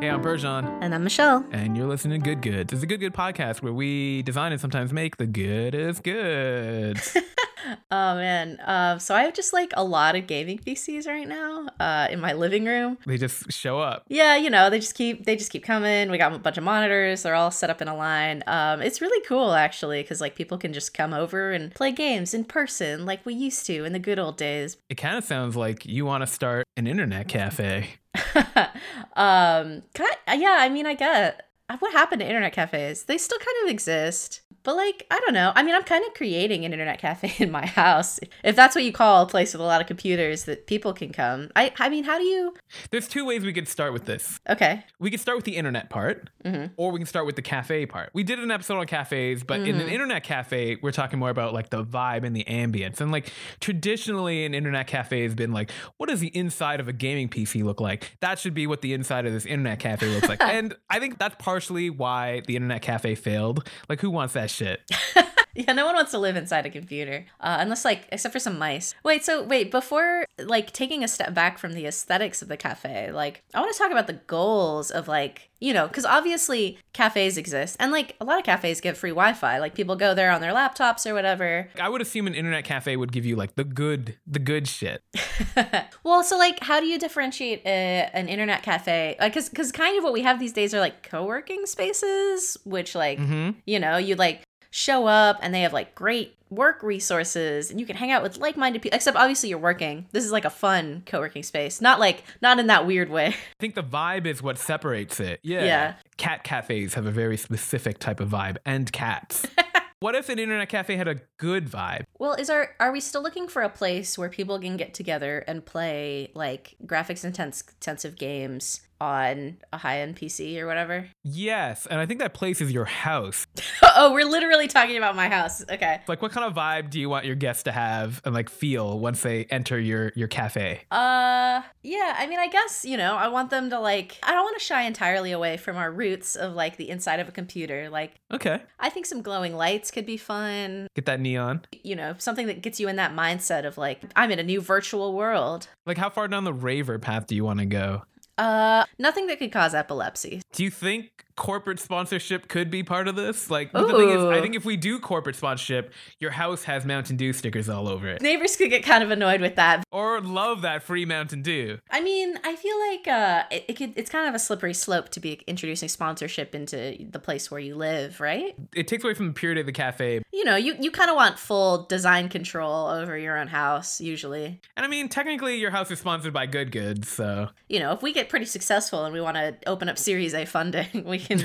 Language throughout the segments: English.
Hey, I'm Bergeron, And I'm Michelle. and you're listening to Good Goods. It's a Good Good podcast where we design and sometimes make the goodest goods. Oh man. Uh, so I have just like a lot of gaming PCs right now uh, in my living room. they just show up. Yeah, you know, they just keep they just keep coming. We got a bunch of monitors. They're all set up in a line. Um, it's really cool actually because like people can just come over and play games in person like we used to in the good old days. It kind of sounds like you want to start an internet cafe. um, kind yeah, I mean, I get what happened to internet cafes. They still kind of exist, but like I don't know. I mean, I'm kind of creating an internet cafe in my house, if that's what you call a place with a lot of computers that people can come. I I mean, how do you? There's two ways we could start with this. Okay, We could start with the internet part, Mhm. or we can start with the cafe part. We did an episode on cafes, but in an internet cafe, we're talking more about like the vibe and the ambience. And like traditionally, an internet cafe has been like, what does the inside of a gaming PC look like? That should be what the inside of this internet cafe looks like. and I think that's partially why the internet cafe failed. Like, who wants that shit? yeah, no one wants to live inside a computer, uh, unless like except for some mice. Wait, so wait before like taking a step back from the aesthetics of the cafe, like I want to talk about the goals of like you know because obviously cafes exist and like a lot of cafes give free Wi-Fi. Like people go there on their laptops or whatever. I would assume an internet cafe would give you like the good, the good shit. well, so like, how do you differentiate a, an internet cafe? Like, cause, cause kind of what we have these days are like co-working spaces, which like, hmm you know, you like show up and they have like great work resources and you can hang out with like-minded people. Except obviously you're working. This is like a fun co-working space, not like not in that weird way. I think the vibe is what separates it. Yeah. Yeah. Cat cafes have a very specific type of vibe and cats. what if an internet cafe had a good vibe? Well, is our are we still looking for a place where people can get together and play like graphics intense intensive games on a high-end PC or whatever? Yes. And I think that place is your house. oh, we're literally talking about my house. Okay. Like what kind of vibe do you want your guests to have and like feel once they enter your your cafe? Uh, yeah, I mean, I guess, you know, I want them to like, I don't want to shy entirely away from our roots of like the inside of a computer. Like, Okay. I think some glowing lights could be fun. Get that neon. You know, something that gets you in that mindset of like, I'm in a new virtual world. Like how far down the raver path do you want to go? Uh, nothing that could cause epilepsy. Do you think corporate sponsorship could be part of this? Like the thing is, I think if we do corporate sponsorship, your house has Mountain Dew stickers all over it. Neighbors could get kind of annoyed with that. Or love that free Mountain Dew. I mean, I feel like uh, it, it could. It's kind of a slippery slope to be introducing sponsorship into the place where you live, right? It takes away from the purity of the cafe. You know, you you kind of want full design control over your own house, usually. And I mean, technically, your house is sponsored by Good Goods, so. you know, if we get pretty successful and we want to open up Series A funding, we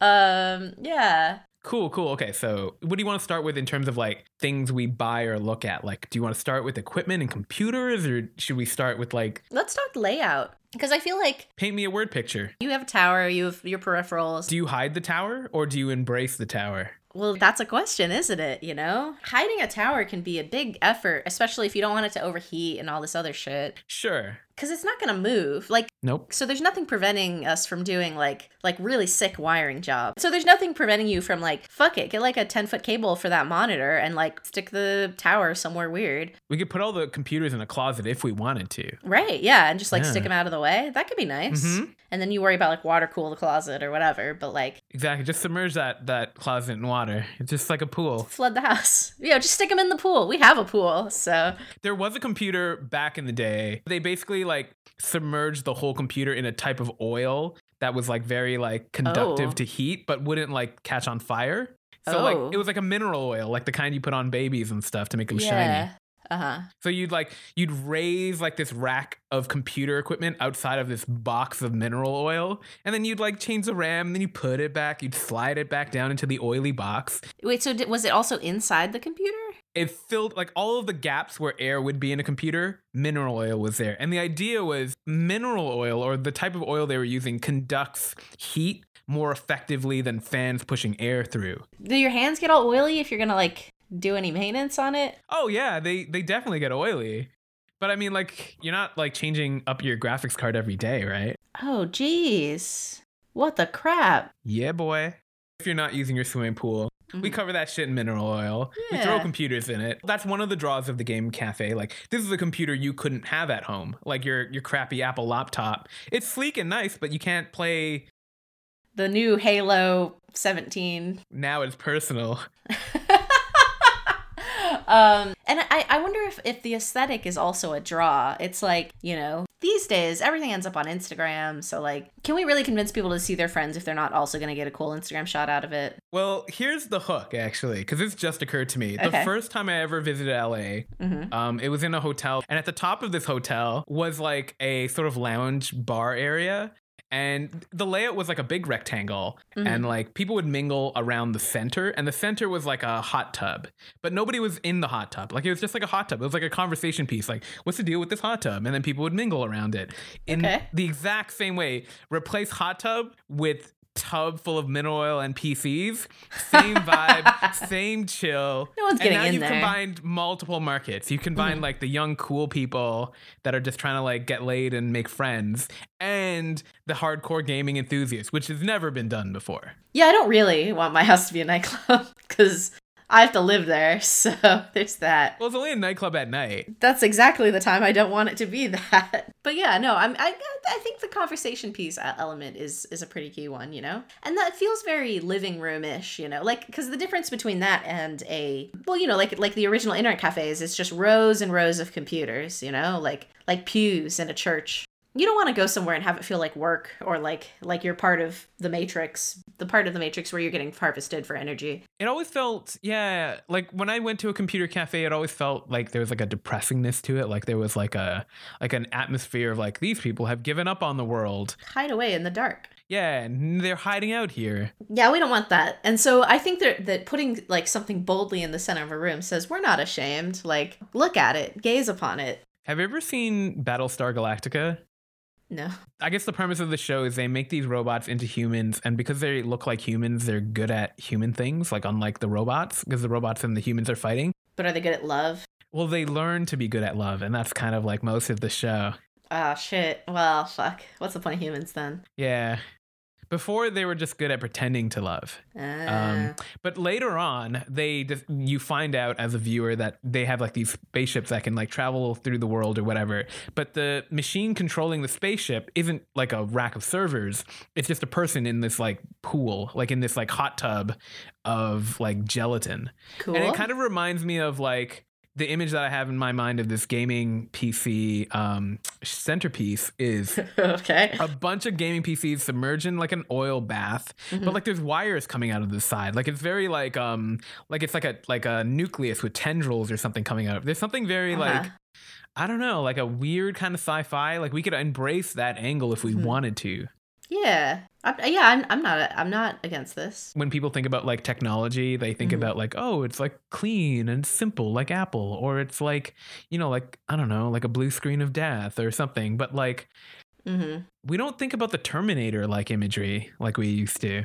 um, yeah. cool, cool. Okay, so what do you want to start with in terms of like things we buy or look at? Like, do you want to start with equipment and computers, or should we start with like Let's talk layout because I feel like paint me a word picture? you have a tower, you have your peripherals. Do you hide the tower or do you embrace the tower? well, that's a question, isn't it? You know, hiding a tower can be a big effort, especially if you don't want it to overheat and all this other shit. Sure. Because it's not gonna move. Like, Nope. so there's nothing preventing us from doing like like really sick wiring job. So there's nothing preventing you from like fuck it, get like a 10 foot cable for that monitor and like stick the tower somewhere weird. We could put all the computers in a closet if we wanted to. Right, yeah, and just like Yeah. stick them out of the way. That could be nice. Mhm. And then you worry about like water cool the closet or whatever, but like Exactly. Just submerge that that closet in water. It's just like a pool. flood the house. You know, just stick them in the pool. We have a pool, so There was a computer back in the day. They basically like submerged the whole computer in a type of oil that was like very like conductive Oh. to heat, but wouldn't like catch on fire. So Oh. like it was like a mineral oil, like the kind you put on babies and stuff to make them shiny. Uh huh. So you'd like you'd raise like this rack of computer equipment outside of this box of mineral oil, and then you'd like change the RAM, and then you put it back, you'd slide it back down into the oily box. Wait, so did, was it also inside the computer? It filled like all of the gaps where air would be in a computer, mineral oil was there. And the idea was mineral oil or the type of oil they were using conducts heat more effectively than fans pushing air through. Do your hands get all oily if you're gonna like do any maintenance on it? Oh yeah, they they definitely get oily. But I mean like you're not like changing up your graphics card every day, right? Oh, jeez. What the crap? Yeah, boy. If you're not using your swimming pool, We mm-hmm. cover that shit in mineral oil. We throw computers in it. That's one of the draws of the game cafe. Like this is a computer you couldn't have at home. Like your your crappy Apple laptop. It's sleek and nice, but you can't play The new Halo 17 now it's personal. um and I, I wonder if, if the aesthetic is also a draw it's like you know these days everything ends up on instagram so like can we really convince people to see their friends if they're not also going to get a cool instagram shot out of it Well, here's the hook actually, because this just occurred to me. The first time I ever visited LA, Mhm. um, it was in a hotel, and at the top of this hotel was like a sort of lounge bar area. And the layout was like a big rectangle, Mhm. and like people would mingle around the center, and the center was like a hot tub, but nobody was in the hot tub. Like it was just like a hot tub. It was like a conversation piece. Like, what's the deal with this hot tub? And then people would mingle around it in Okay. the exact same way. Replace hot tub with tub full of mineral oil and PCs. Same vibe, same chill. No one's and getting now in you've there. Mm-hmm. combined multiple markets. You combine like the young cool people that are just trying to like get laid and make friends, and the hardcore gaming enthusiasts, which has never been done before. yeah i don't really want my house to be a nightclub because i have to live there so there's that Well, it's only a nightclub at night. that's exactly the time I don't want it to be that. But yeah, no, I'm I I think the conversation piece e- element is is a pretty key one, you know, and that feels very living room ish, you know, like because the difference between that and a well, you know, like like the original internet cafes it's just rows and rows of computers, you know, like like pews in a church. You don't want to go somewhere and have it feel like work or like like you're part of the matrix, the part of the matrix where you're getting harvested for energy. It always felt, yeah, like when I went to a computer cafe, it always felt like there was like a depressingness to it. Like there was like a like an atmosphere of like these people have given up on the world. Hide away in the dark. Yeah, they're hiding out here. Yeah, we don't want that. And so I think that that putting like something boldly in the center of a room says we're not ashamed. Like, look at it, gaze upon it. Have you ever seen Battlestar Galactica? No. I guess the premise of the show is they make these robots into humans, and because they look like humans, they're good at human things, like unlike the robots, because the robots and the humans are fighting. But are they good at love? Well, they learn to be good at love, and that's kind of like most of the show. Ah, shit. Well, fuck. What's the point of humans then? Yeah. Before they were just good at pretending to love. Uh, Um, but later on, they just, you find out as a viewer that they have like these spaceships that can like travel through the world or whatever. But the machine controlling the spaceship isn't like a rack of servers. It's just a person in this like pool, like in this like hot tub of like gelatin. cool. And it kind of reminds me of like the image that I have in my mind of this gaming PC um, centerpiece is okay. a bunch of gaming PCs submerged in like an oil bath, Mm-hmm. but like there's wires coming out of the side. Like it's very like um like it's like a like a nucleus with tendrils or something coming out. Of. There's something very Uh-huh. like I don't know, like a weird kind of sci-fi. Like we could embrace that angle if we Mhm. wanted to. Yeah. I, yeah, I'm, I'm not I'm not against this. When people think about like technology, they think Mhm. about like, oh, it's like clean and simple like Apple, or it's like, you know, like I don't know, like a blue screen of death or something. But like hmm we don't think about the Terminator like imagery like we used to.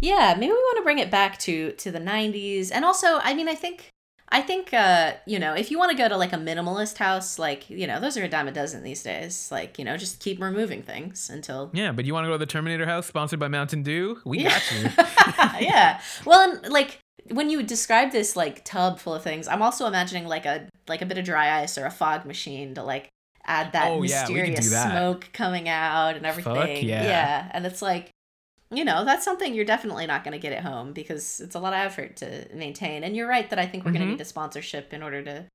Yeah, maybe we want to bring it back to to the 90s. And also, I mean, I think I think uh, you know, if you want to go to like a minimalist house, like, you know, those are a dime a dozen these days. Like, you know, just keep removing things until Yeah, but you want to go to the Terminator house sponsored by Mountain Dew? We Yeah. got you. yeah. Well, and like when you describe this like tub full of things, I'm also imagining like a like a bit of dry ice or a fog machine to like add that Oh, yeah, we could do mysterious that. smoke coming out and everything. yeah. Yeah, and it's like you know, that's something you're definitely not going to get at home because it's a lot of effort to maintain. And you're right that I think we're going Mhm. to need a sponsorship in order to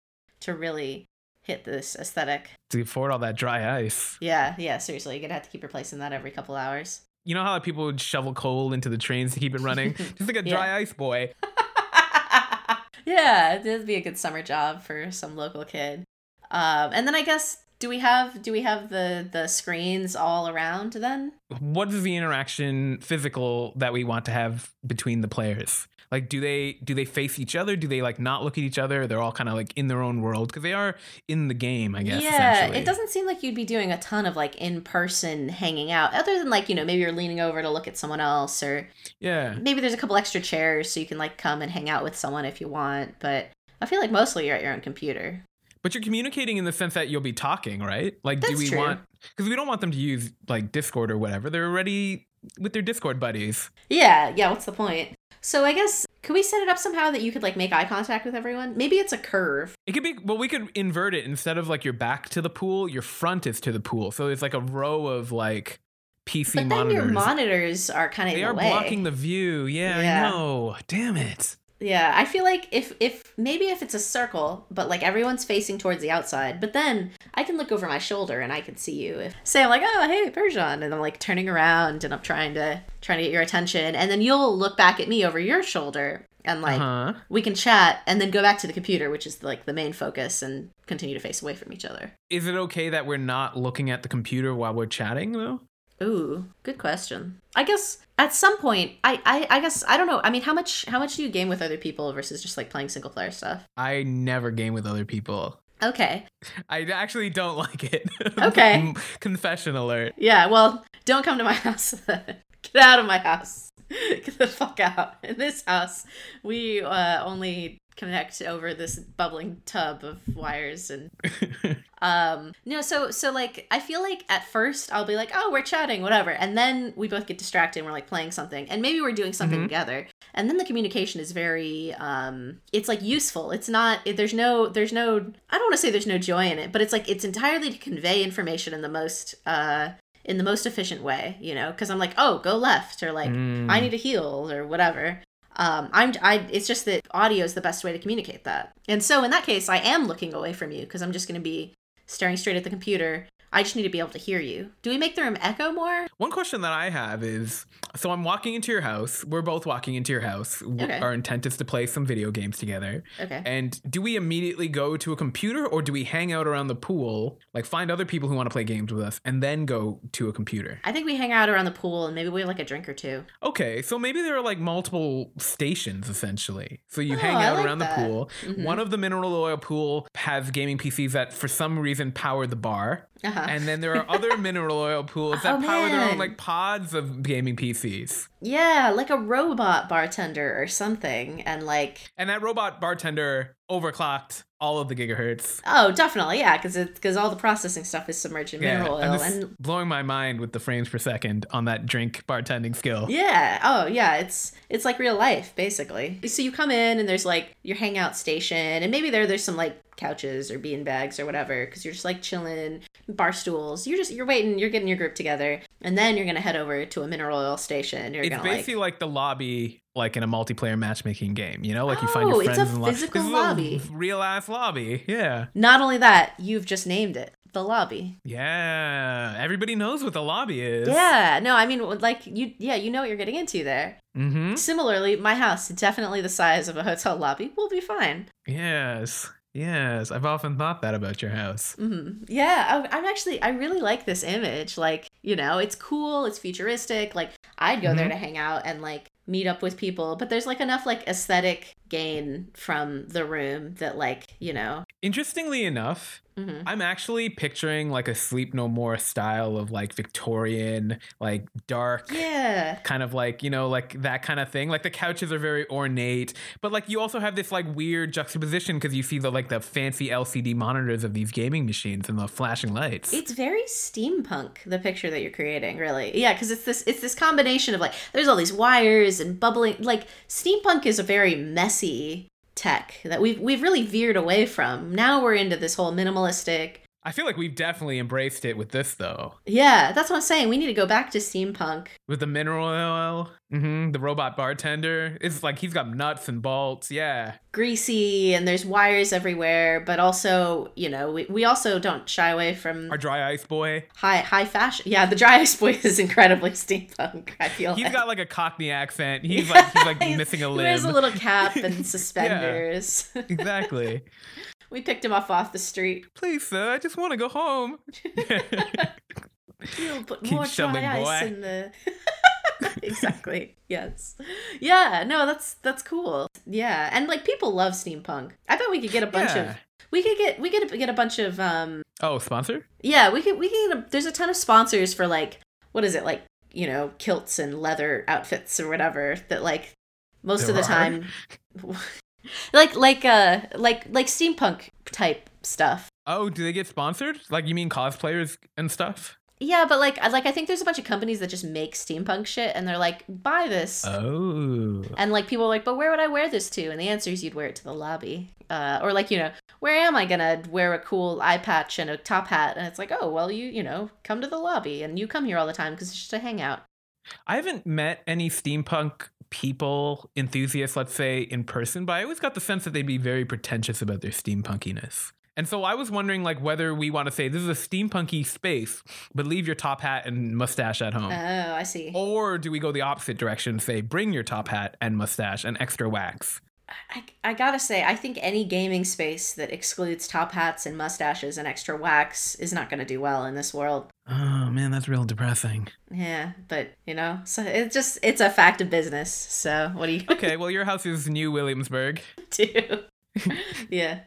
to really hit this aesthetic. to afford all that dry ice. Yeah, yeah, seriously, you're going to have to keep replacing that every couple hours. You know how like, people would shovel coal into the trains to keep it running? Just like a Yeah. dry ice boy. yeah, it'd be a good summer job for some local kid. Um, and then I guess do we have do we have the the screens all around then? What is the interaction physical that we want to have between the players? Like do they do they face each other? Do they like not look at each other? They're all kind of like in their own world because they are in the game, I guess. yeah, it doesn't seem like you'd be doing a ton of like in person hanging out, other than like you know maybe you're leaning over to look at someone else, or Yeah. maybe there's a couple extra chairs so you can like come and hang out with someone if you want. But I feel like mostly you're at your own computer. But you're communicating in the sense that you'll be talking, right? Like, do we true. want? Because we don't want them to use like Discord or whatever. They're already with their Discord buddies. Yeah, yeah. What's the point? So I guess could we set it up somehow that you could like make eye contact with everyone? Maybe it's a curve. It could be well, we could invert it instead of like your back to the pool, your front is to the pool. So it's like a row of like PC But then monitors. your monitors are kind of they in are the way. blocking the view. Yeah, Yeah. I know. Damn it. Yeah, I feel like if if maybe if it's a circle, but like everyone's facing towards the outside, but then I can look over my shoulder and I can see you. If say I'm like, oh hey Persian, and I'm like turning around and I'm trying to trying to get your attention, and then you'll look back at me over your shoulder and like uh-huh. we can chat and then go back to the computer, which is like the main focus, and continue to face away from each other. Is it okay that we're not looking at the computer while we're chatting though? Ooh, good question. I guess at some point, I, I I guess I don't know. I mean, how much how much do you game with other people versus just like playing single player stuff? I never game with other people. Okay, I actually don't like it. Okay. Confession alert. yeah. Well, don't come to my house. Get out of my house. Get the fuck out. In this house, we uh, only connect over this bubbling tub of wires and um no so so like i feel like at first i'll be like oh we're chatting whatever. And then we both get distracted and we're like playing something. And maybe we're doing something Mhm. together. And then the communication is very um it's like useful. It's not it, there's no there's no i don't want to say there's no joy in it but it's like it's entirely to convey information in the most uh in the most efficient way you know? Because i'm like oh go left or like Mm. i need a heal or whatever um i'm i it's just that audio is the best way to communicate that. And so in that case i am looking away from you because i'm just going to be staring straight at the computer i just need to be able to hear you do we make the room echo more One question that I have is so I'm walking into your house. We're both walking into your house. Okay. Our intent is to play some video games together. okay And do we immediately go to a computer or do we hang out around the pool, like find other people who want to play games with us, and then go to a computer? i think we hang out around the pool and maybe we have like a drink or two Okay, so maybe there are like multiple stations essentially. So you Oh, hang out like around that. the pool. Mhm. One of the mineral oil pool has gaming PCs that for some reason power the bar. uh-huh. And then there are other mineral oil pools that Oh, power their own like pods of gaming PCs. Yeah like a robot bartender or something and like And that robot bartender overclocked all of the gigahertz. oh definitely yeah because because all the processing stuff is submerged in Yeah, mineral oil and blowing my mind with the frames per second on that drink bartending skill. Yeah. Oh, yeah. It's it's like real life, basically. So you come in and there's like your hangout station, and maybe there there's some like couches or bean bags or whatever, because you're just like chilling, bar stools. You're just you're waiting. You're getting your group together, and then you're gonna head over to a mineral oil station. You're It's basically like. like, the lobby, like in a multiplayer matchmaking game. You know, like you find Oh, your it's a friends in lo- physical This lobby. real ass lobby. Yeah, Not only that, you've just named it the lobby. yeah. Everybody knows what the lobby is. Yeah. No, I mean like you. Yeah, you know what you're getting into there. Mm-hmm. Similarly, my house definitely the size of a hotel lobby. We'll be fine. Yes. Yes. I've often thought that about your house. hmm Yeah, I'm actually I really like this image. Like, you know, it's cool, it's futuristic. Like, I'd go there Mhm. to hang out and like meet up with people, but there's like enough like aesthetic gain from the room that like, you know. Interestingly enough, mhm. I'm actually picturing like a Sleep No More style of like Victorian, like dark. Yeah. Kind of like, you know, like that kind of thing. Like the couches are very ornate, but like you also have this like weird juxtaposition because you see the like the fancy LCD monitors of these gaming machines and the flashing lights. It's very steampunk the picture that you're creating, really. Yeah, cuz it's this it's this combination of like there's all these wires and bubbling like steampunk is a very messy tech that we've we've really veered away from. Now we're into this whole minimalistic I feel like we've definitely embraced it with this though. Yeah, that's what I'm saying. We need to go back to steampunk. With the mineral oil, hmm the robot bartender. It's like he's got nuts and bolts. Yeah. Greasy and there's wires everywhere, but also, you know, we, we also don't shy away from Our dry ice boy. high high fashion. Yeah, the dry ice boy is incredibly steampunk, I feel He's like. got like a Cockney accent. He's like he's like He's- missing a He wears a little cap and suspenders. exactly. We picked him up off the street. Please, sir, I just want to go home. You'll put Keep more dry ice boy. in the exactly yes yeah no that's that's cool yeah and like people love steampunk i bet we could get a bunch Yeah. of we could get we could get a bunch of um Oh, sponsor? yeah we could we could get a, there's a ton of sponsors for like what is it like you know kilts and leather outfits or whatever that like most of the are? time like like uh like like steampunk type stuff Oh, do they get sponsored? Like you mean cosplayers and stuff? Yeah, but like, I- like I think there's a bunch of companies that just make steampunk shit, and they're like, buy this, Oh. and like people are like, but where would I wear this to? And the answer is you'd wear it to the lobby, uh, or like you know, where am I gonna wear a cool eye patch and a top hat? And it's like, oh well, you you know, come to the lobby, and you come here all the time because it's just a hangout. I haven't met any steampunk people, enthusiasts, let's say, in person, but I always got the sense that they'd be very pretentious about their steampunkiness. And so I was wondering, like, whether we want to say this is a steampunky space, but leave your top hat and mustache at home. Oh, I see. or do we go the opposite direction and say bring your top hat and mustache and extra wax? I, I gotta say, I think any gaming space that excludes top hats and mustaches and extra wax is not gonna do well in this world. Oh man, that's real depressing. Yeah, but you know, so it's just it's a fact of business. So what do you Okay, well your house is New Williamsburg. Too. yeah.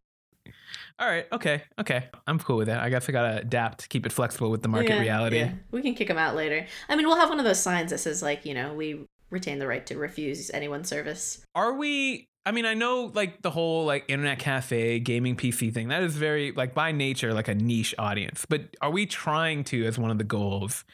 All right, okay, okay. I'm cool with that. I guess I gotta adapt, keep it flexible with the market Yeah, reality. yeah. We can kick them out later. I mean, we'll have one of those signs that says like, you know, we retain the right to refuse anyone's service. Are we I mean, I know like the whole like internet cafe gaming PC thing. That is very like by nature like a niche audience. But are we trying to as one of the goals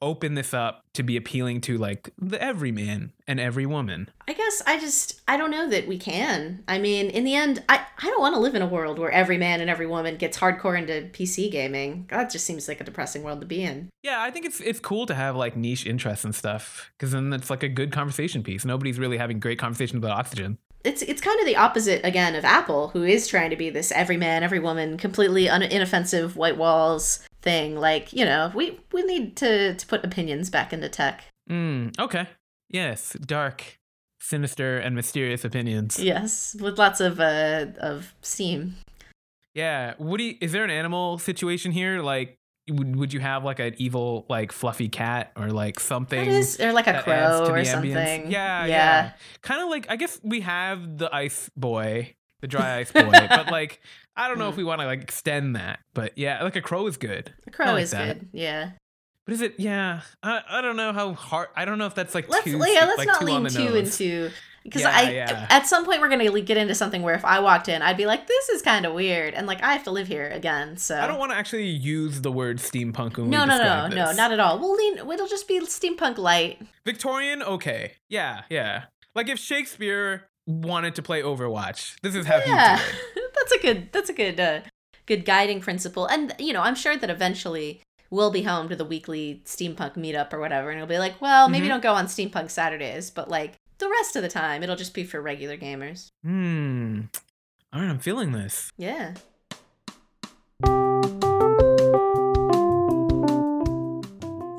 open this up to be appealing to like the everyman and every woman? I guess I just I don't know that we can. I mean, in the end, I I don't want to live in a world where every man and every woman gets hardcore into PC gaming. That just seems like a depressing world to be in. Yeah, I think it's it's cool to have like niche interests and stuff because then it's like a good conversation piece. Nobody's really having great conversations about oxygen. It's it's kind of the opposite again of Apple, who is trying to be this every man, every woman, completely un- inoffensive white walls thing. Like you know, we we need to to put opinions back into tech. Mm, okay. Yes, dark, sinister, and mysterious opinions. Yes, with lots of uh of steam. Yeah. What do you, is there an animal situation here? Like, would, would you have like an evil, like fluffy cat or like something? Is, or like a crow or the ambience? something. Yeah, yeah. yeah. Kind of like I guess we have the ice boy, the dry ice boy, but like I don't know if Hmm. we want to like extend that. But yeah, like a crow is good. A crow like is that. good. Yeah. But is it? Yeah, I, I don't know how hard. I don't know if that's like Let's too. yeah, let's like, not lean too nose. into because Yeah, I yeah. at some point we're gonna get into something where if I walked in, I'd be like, this is kind of weird, and like I have to live here again. So I don't want to actually use the word steampunk when No, we no, no, describe no, not at all. We'll lean. It'll just be steampunk light. Victorian. Okay, yeah, yeah. Like if Shakespeare wanted to play Overwatch, this is how Yeah, he would do it. that's a good. That's a good. Uh, good guiding principle. And you know, I'm sure that eventually we'll be home to the weekly steampunk meetup or whatever, and it'll be like, well, maybe Mhm. don't go on steampunk Saturdays, but like the rest of the time, it'll just be for regular gamers. Hmm. All right, I'm feeling this. Yeah.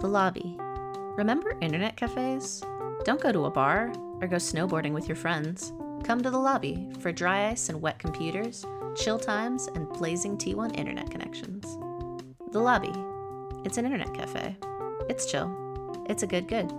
The lobby. Remember internet cafes? Don't go to a bar or go snowboarding with your friends. Come to the lobby for dry ice and wet computers, chill times, and blazing T1 internet connections. The lobby. It's an internet cafe. It's chill. It's a good good.